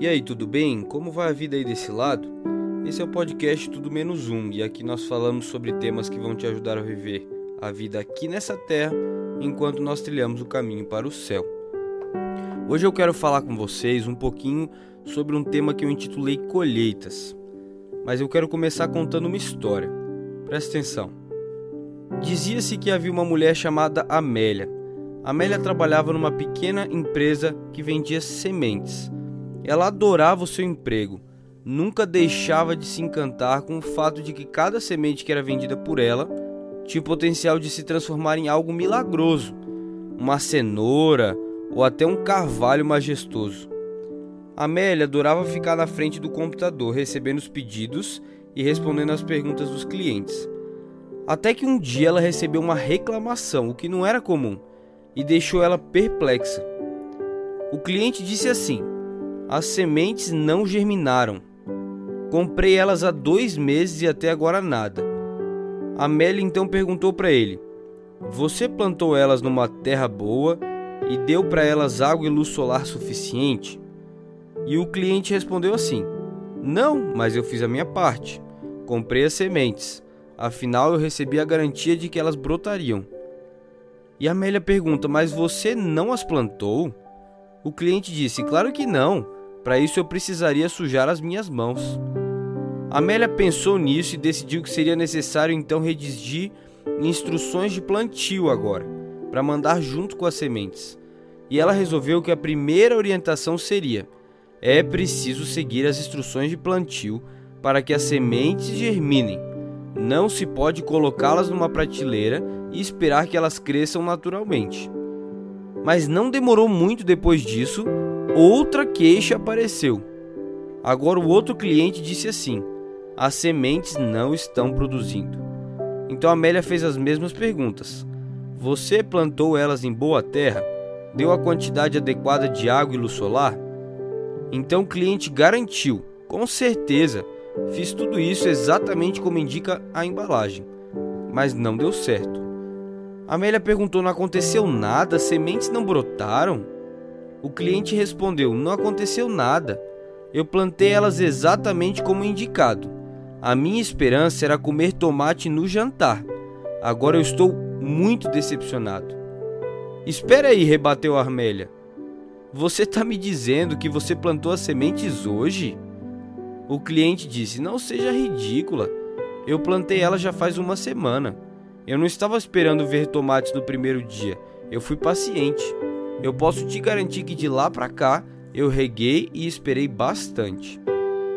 E aí, tudo bem? Como vai a vida aí desse lado? Esse é o podcast Tudo Menos Um e aqui nós falamos sobre temas que vão te ajudar a viver a vida aqui nessa terra enquanto nós trilhamos o caminho para o céu. Hoje eu quero falar com vocês um pouquinho sobre um tema que eu intitulei Colheitas. Mas eu quero começar contando uma história. Presta atenção. Dizia-se que havia uma mulher chamada Amélia. Amélia trabalhava numa pequena empresa que vendia sementes. Ela adorava o seu emprego, nunca deixava de se encantar com o fato de que cada semente que era vendida por ela tinha o potencial de se transformar em algo milagroso, uma cenoura ou até um carvalho majestoso. Amélia adorava ficar na frente do computador recebendo os pedidos e respondendo às perguntas dos clientes. Até que um dia ela recebeu uma reclamação, o que não era comum, e deixou ela perplexa. O cliente disse assim: as sementes não germinaram. Comprei elas há dois meses e até agora nada. Amélia então perguntou para ele: Você plantou elas numa terra boa e deu para elas água e luz solar suficiente? E o cliente respondeu assim: Não, mas eu fiz a minha parte. Comprei as sementes. Afinal, eu recebi a garantia de que elas brotariam. E Amélia pergunta: Mas você não as plantou? O cliente disse: Claro que não. Para isso eu precisaria sujar as minhas mãos. Amélia pensou nisso e decidiu que seria necessário então redigir instruções de plantio agora, para mandar junto com as sementes. E ela resolveu que a primeira orientação seria: é preciso seguir as instruções de plantio para que as sementes germinem. Não se pode colocá-las numa prateleira e esperar que elas cresçam naturalmente. Mas não demorou muito depois disso outra queixa apareceu. Agora o outro cliente disse assim: as sementes não estão produzindo. Então Amélia fez as mesmas perguntas. Você plantou elas em boa terra? Deu a quantidade adequada de água e luz solar? Então o cliente garantiu: com certeza, fiz tudo isso exatamente como indica a embalagem. Mas não deu certo. Amélia perguntou: não aconteceu nada? Sementes não brotaram? O cliente respondeu: Não aconteceu nada. Eu plantei elas exatamente como indicado. A minha esperança era comer tomate no jantar. Agora eu estou muito decepcionado. Espera aí, rebateu Armélia. Você está me dizendo que você plantou as sementes hoje? O cliente disse: Não seja ridícula. Eu plantei elas já faz uma semana. Eu não estava esperando ver tomates no primeiro dia. Eu fui paciente. Eu posso te garantir que de lá para cá eu reguei e esperei bastante.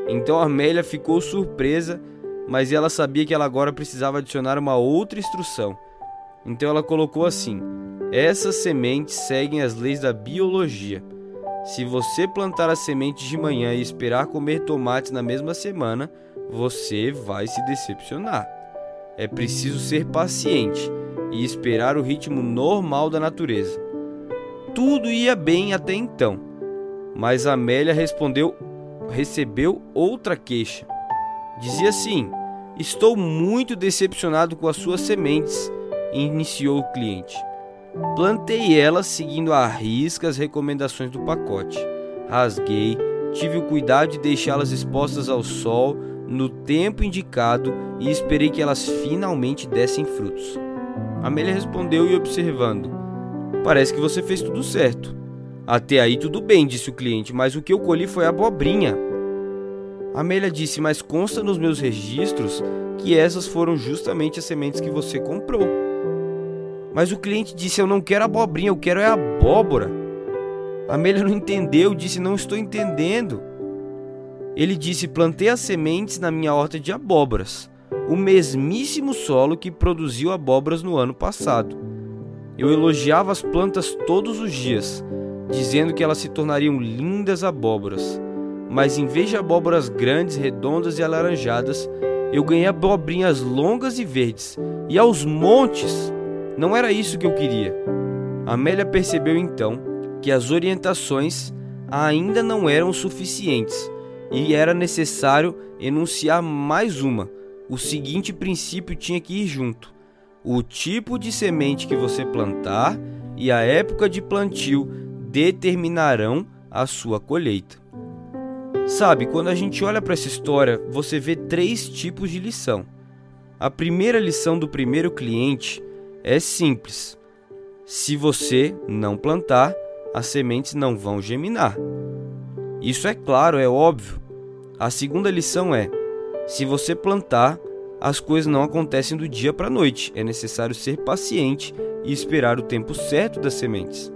Então Amélia ficou surpresa, mas ela sabia que ela agora precisava adicionar uma outra instrução. Então ela colocou assim: Essas sementes seguem as leis da biologia. Se você plantar as sementes de manhã e esperar comer tomates na mesma semana, você vai se decepcionar. É preciso ser paciente e esperar o ritmo normal da natureza. Tudo ia bem até então, mas Amélia respondeu, recebeu outra queixa. Dizia assim: Estou muito decepcionado com as suas sementes, iniciou o cliente. Plantei elas seguindo à risca as recomendações do pacote. Rasguei, tive o cuidado de deixá-las expostas ao sol no tempo indicado e esperei que elas finalmente dessem frutos. Amélia respondeu e observando: Parece que você fez tudo certo. Até aí tudo bem, disse o cliente, mas o que eu colhi foi abobrinha. Amélia disse, mas consta nos meus registros que essas foram justamente as sementes que você comprou. Mas o cliente disse, eu não quero abobrinha, eu quero é abóbora. Amélia não entendeu, disse, não estou entendendo. Ele disse, plantei as sementes na minha horta de abóboras, o mesmíssimo solo que produziu abóboras no ano passado. Eu elogiava as plantas todos os dias, dizendo que elas se tornariam lindas abóboras. Mas em vez de abóboras grandes, redondas e alaranjadas, eu ganhei abobrinhas longas e verdes, e aos montes. Não era isso que eu queria. Amélia percebeu então que as orientações ainda não eram suficientes e era necessário enunciar mais uma. O seguinte princípio tinha que ir junto o tipo de semente que você plantar e a época de plantio determinarão a sua colheita. Sabe, quando a gente olha para essa história, você vê três tipos de lição. A primeira lição do primeiro cliente é simples: se você não plantar, as sementes não vão germinar. Isso é claro, é óbvio. A segunda lição é: se você plantar, as coisas não acontecem do dia para a noite. É necessário ser paciente e esperar o tempo certo das sementes.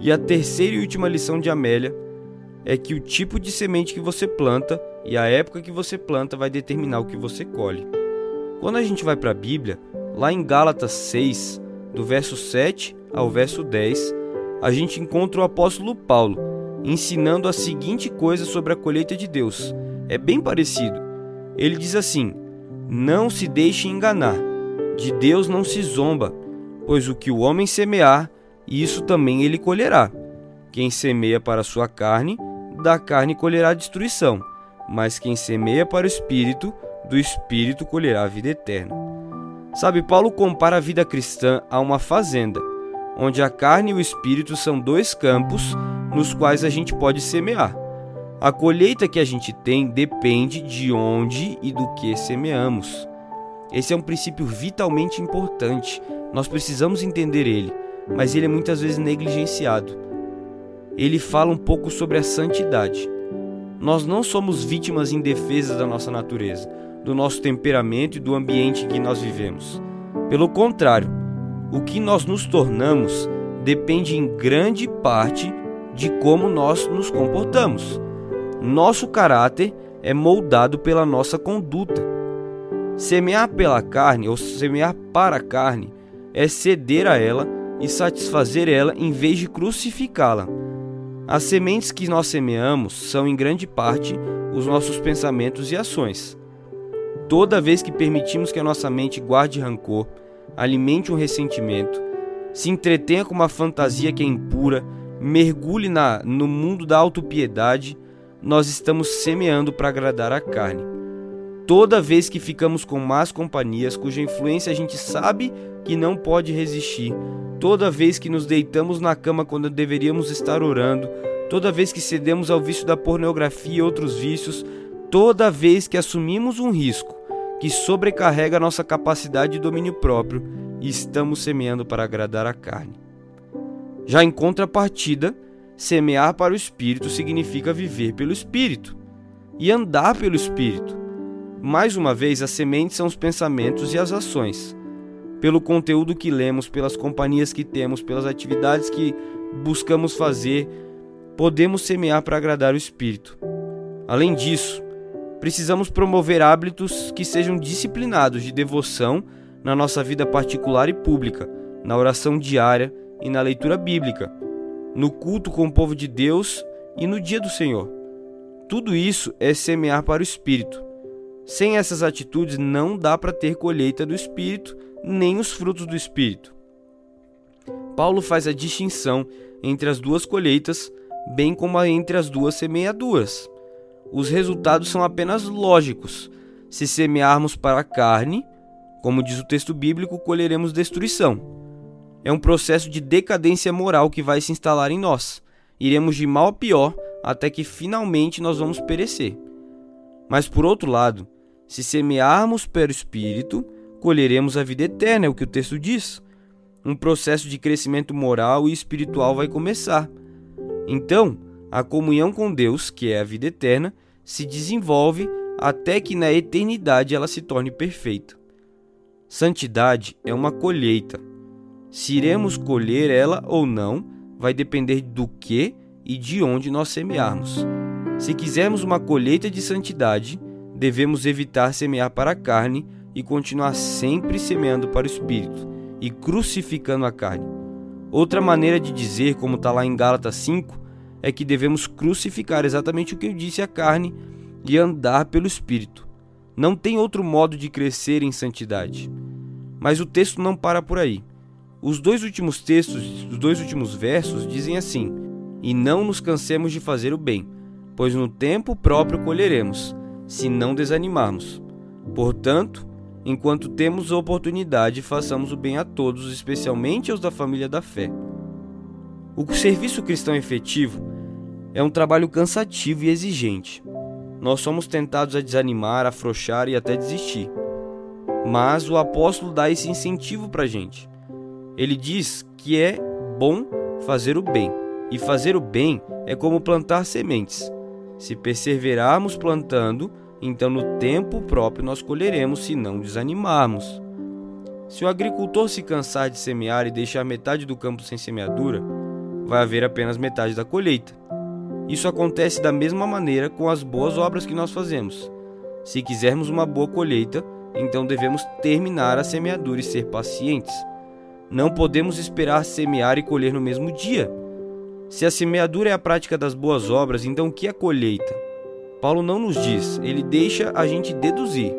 E a terceira e última lição de Amélia é que o tipo de semente que você planta e a época que você planta vai determinar o que você colhe. Quando a gente vai para a Bíblia, lá em Gálatas 6, do verso 7 ao verso 10, a gente encontra o apóstolo Paulo ensinando a seguinte coisa sobre a colheita de Deus. É bem parecido. Ele diz assim: Não se deixe enganar, de Deus não se zomba, pois o que o homem semear, isso também ele colherá. Quem semeia para a sua carne, da carne colherá destruição, mas quem semeia para o espírito, do espírito colherá a vida eterna. Sabe, Paulo compara a vida cristã a uma fazenda, onde a carne e o espírito são dois campos nos quais a gente pode semear. A colheita que a gente tem depende de onde e do que semeamos. Esse é um princípio vitalmente importante. Nós precisamos entender ele, mas ele é muitas vezes negligenciado. Ele fala um pouco sobre a santidade. Nós não somos vítimas indefesas da nossa natureza, do nosso temperamento e do ambiente em que nós vivemos. Pelo contrário, o que nós nos tornamos depende em grande parte de como nós nos comportamos. Nosso caráter é moldado pela nossa conduta. Semear pela carne ou semear para a carne é ceder a ela e satisfazer ela em vez de crucificá-la. As sementes que nós semeamos são, em grande parte, os nossos pensamentos e ações. Toda vez que permitimos que a nossa mente guarde rancor, alimente um ressentimento, se entretenha com uma fantasia que é impura, mergulhe na, no mundo da autopiedade, nós estamos semeando para agradar a carne. Toda vez que ficamos com más companhias, cuja influência a gente sabe que não pode resistir, toda vez que nos deitamos na cama quando deveríamos estar orando, toda vez que cedemos ao vício da pornografia e outros vícios, toda vez que assumimos um risco que sobrecarrega nossa capacidade de domínio próprio estamos semeando para agradar a carne. Já em contrapartida, semear para o espírito significa viver pelo espírito e andar pelo espírito. Mais uma vez, as sementes são os pensamentos e as ações. Pelo conteúdo que lemos, pelas companhias que temos, pelas atividades que buscamos fazer, podemos semear para agradar o espírito. Além disso, precisamos promover hábitos que sejam disciplinados de devoção na nossa vida particular e pública, na oração diária e na leitura bíblica, no culto com o povo de Deus e no dia do Senhor. Tudo isso é semear para o Espírito. Sem essas atitudes não dá para ter colheita do Espírito, nem os frutos do Espírito. Paulo faz a distinção entre as duas colheitas, bem como entre as duas semeaduras. Os resultados são apenas lógicos. Se semearmos para a carne, como diz o texto bíblico, colheremos destruição é um processo de decadência moral que vai se instalar em nós. Iremos de mal a pior até que finalmente nós vamos perecer. Mas por outro lado, se semearmos pelo Espírito, colheremos a vida eterna, é o que o texto diz. Um processo de crescimento moral e espiritual vai começar. Então, a comunhão com Deus, que é a vida eterna, se desenvolve até que na eternidade ela se torne perfeita. Santidade é uma colheita se iremos colher ela ou não vai depender do que e de onde nós semearmos. Se quisermos uma colheita de santidade, devemos evitar semear para a carne e continuar sempre semeando para o espírito e crucificando a carne. Outra maneira de dizer, como está lá em Gálatas 5, é que devemos crucificar exatamente o que eu disse a carne e andar pelo espírito. Não tem outro modo de crescer em santidade. Mas o texto não para por aí. Os dois últimos textos, os dois últimos versos dizem assim: E não nos cansemos de fazer o bem, pois no tempo próprio colheremos, se não desanimarmos. Portanto, enquanto temos a oportunidade, façamos o bem a todos, especialmente aos da família da fé. O serviço cristão efetivo é um trabalho cansativo e exigente. nós somos tentados a desanimar, afrouxar e até desistir. Mas o apóstolo dá esse incentivo para a gente. Ele diz que é bom fazer o bem, e fazer o bem é como plantar sementes. Se perseverarmos plantando, então no tempo próprio nós colheremos se não desanimarmos. Se o agricultor se cansar de semear e deixar metade do campo sem semeadura, vai haver apenas metade da colheita. Isso acontece da mesma maneira com as boas obras que nós fazemos. Se quisermos uma boa colheita, então devemos terminar a semeadura e ser pacientes. Não podemos esperar semear e colher no mesmo dia. Se a semeadura é a prática das boas obras, então o que é colheita? Paulo não nos diz, ele deixa a gente deduzir.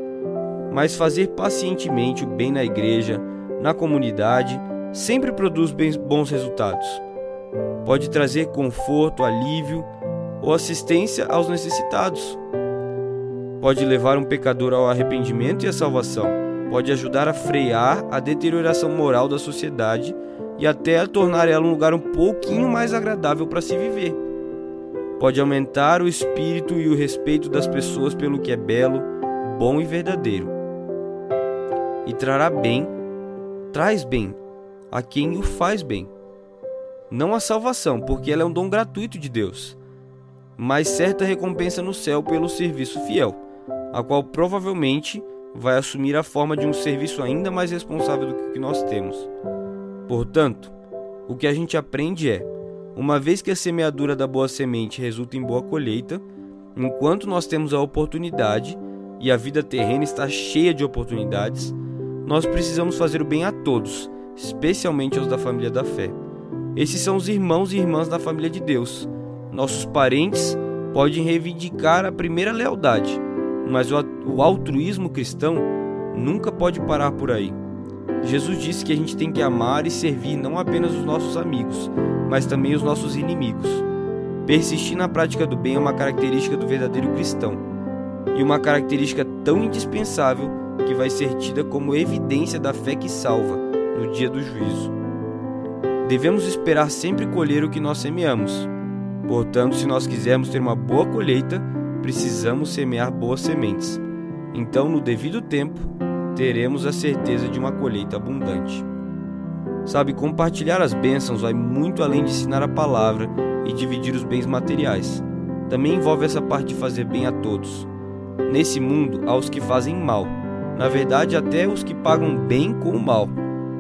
Mas fazer pacientemente o bem na igreja, na comunidade, sempre produz bons resultados. Pode trazer conforto, alívio ou assistência aos necessitados. Pode levar um pecador ao arrependimento e à salvação. Pode ajudar a frear a deterioração moral da sociedade e até a tornar ela um lugar um pouquinho mais agradável para se viver. Pode aumentar o espírito e o respeito das pessoas pelo que é belo, bom e verdadeiro. E trará bem, traz bem a quem o faz bem. Não a salvação, porque ela é um dom gratuito de Deus, mas certa recompensa no céu pelo serviço fiel, a qual provavelmente vai assumir a forma de um serviço ainda mais responsável do que o que nós temos. Portanto, o que a gente aprende é: uma vez que a semeadura da boa semente resulta em boa colheita, enquanto nós temos a oportunidade e a vida terrena está cheia de oportunidades, nós precisamos fazer o bem a todos, especialmente aos da família da fé. Esses são os irmãos e irmãs da família de Deus. Nossos parentes podem reivindicar a primeira lealdade, mas o altruísmo cristão nunca pode parar por aí. Jesus disse que a gente tem que amar e servir não apenas os nossos amigos, mas também os nossos inimigos. Persistir na prática do bem é uma característica do verdadeiro cristão, e uma característica tão indispensável que vai ser tida como evidência da fé que salva no dia do juízo. Devemos esperar sempre colher o que nós semeamos. Portanto, se nós quisermos ter uma boa colheita, precisamos semear boas sementes. Então, no devido tempo, teremos a certeza de uma colheita abundante. Sabe, compartilhar as bênçãos vai muito além de ensinar a palavra e dividir os bens materiais. Também envolve essa parte de fazer bem a todos. Nesse mundo, há os que fazem mal. Na verdade, até os que pagam bem com o mal.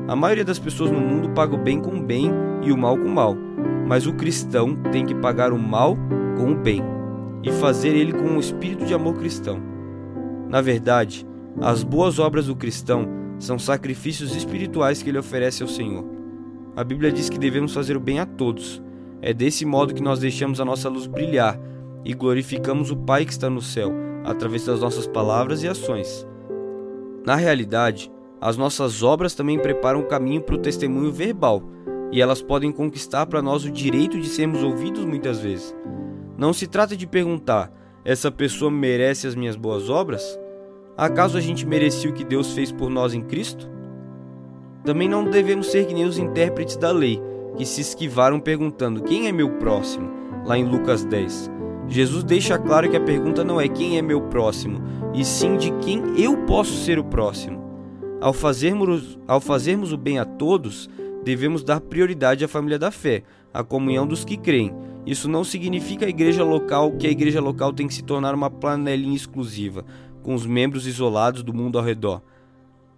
A maioria das pessoas no mundo paga o bem com o bem e o mal com o mal. Mas o cristão tem que pagar o mal com o bem e fazer ele com um espírito de amor cristão. Na verdade, as boas obras do cristão são sacrifícios espirituais que ele oferece ao Senhor. A Bíblia diz que devemos fazer o bem a todos. É desse modo que nós deixamos a nossa luz brilhar e glorificamos o Pai que está no céu, através das nossas palavras e ações. Na realidade, as nossas obras também preparam o caminho para o testemunho verbal, e elas podem conquistar para nós o direito de sermos ouvidos muitas vezes. Não se trata de perguntar: essa pessoa merece as minhas boas obras? Acaso a gente merecia o que Deus fez por nós em Cristo? Também não devemos ser que nem os intérpretes da lei, que se esquivaram perguntando: Quem é meu próximo? Lá em Lucas 10. Jesus deixa claro que a pergunta não é quem é meu próximo, e sim de quem eu posso ser o próximo. Ao fazermos, ao fazermos o bem a todos, devemos dar prioridade à família da fé, à comunhão dos que creem. Isso não significa a igreja local que a igreja local tem que se tornar uma panelinha exclusiva, com os membros isolados do mundo ao redor,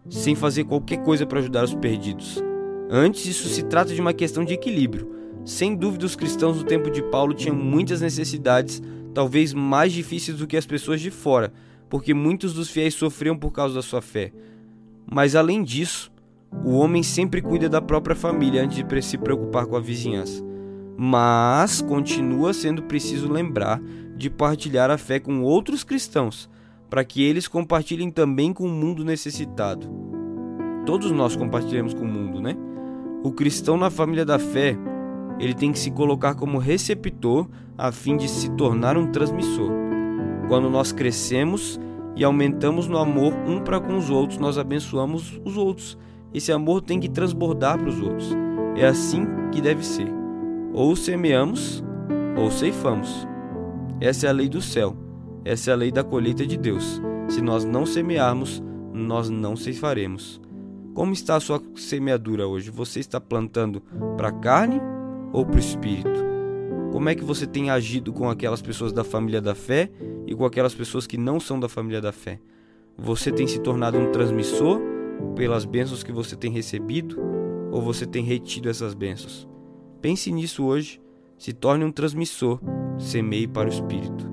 sem fazer qualquer coisa para ajudar os perdidos. Antes, isso se trata de uma questão de equilíbrio. Sem dúvida, os cristãos do tempo de Paulo tinham muitas necessidades, talvez mais difíceis do que as pessoas de fora, porque muitos dos fiéis sofriam por causa da sua fé. Mas além disso, o homem sempre cuida da própria família antes de se preocupar com a vizinhança. Mas continua sendo preciso lembrar de partilhar a fé com outros cristãos, para que eles compartilhem também com o mundo necessitado. Todos nós compartilhamos com o mundo, né? O cristão na família da fé, ele tem que se colocar como receptor a fim de se tornar um transmissor. Quando nós crescemos e aumentamos no amor um para com os outros, nós abençoamos os outros. Esse amor tem que transbordar para os outros. É assim que deve ser. Ou semeamos ou ceifamos. Essa é a lei do céu. Essa é a lei da colheita de Deus. Se nós não semearmos, nós não ceifaremos. Como está a sua semeadura hoje? Você está plantando para a carne ou para o espírito? Como é que você tem agido com aquelas pessoas da família da fé e com aquelas pessoas que não são da família da fé? Você tem se tornado um transmissor pelas bênçãos que você tem recebido ou você tem retido essas bênçãos? Pense nisso hoje, se torne um transmissor, semeie para o espírito.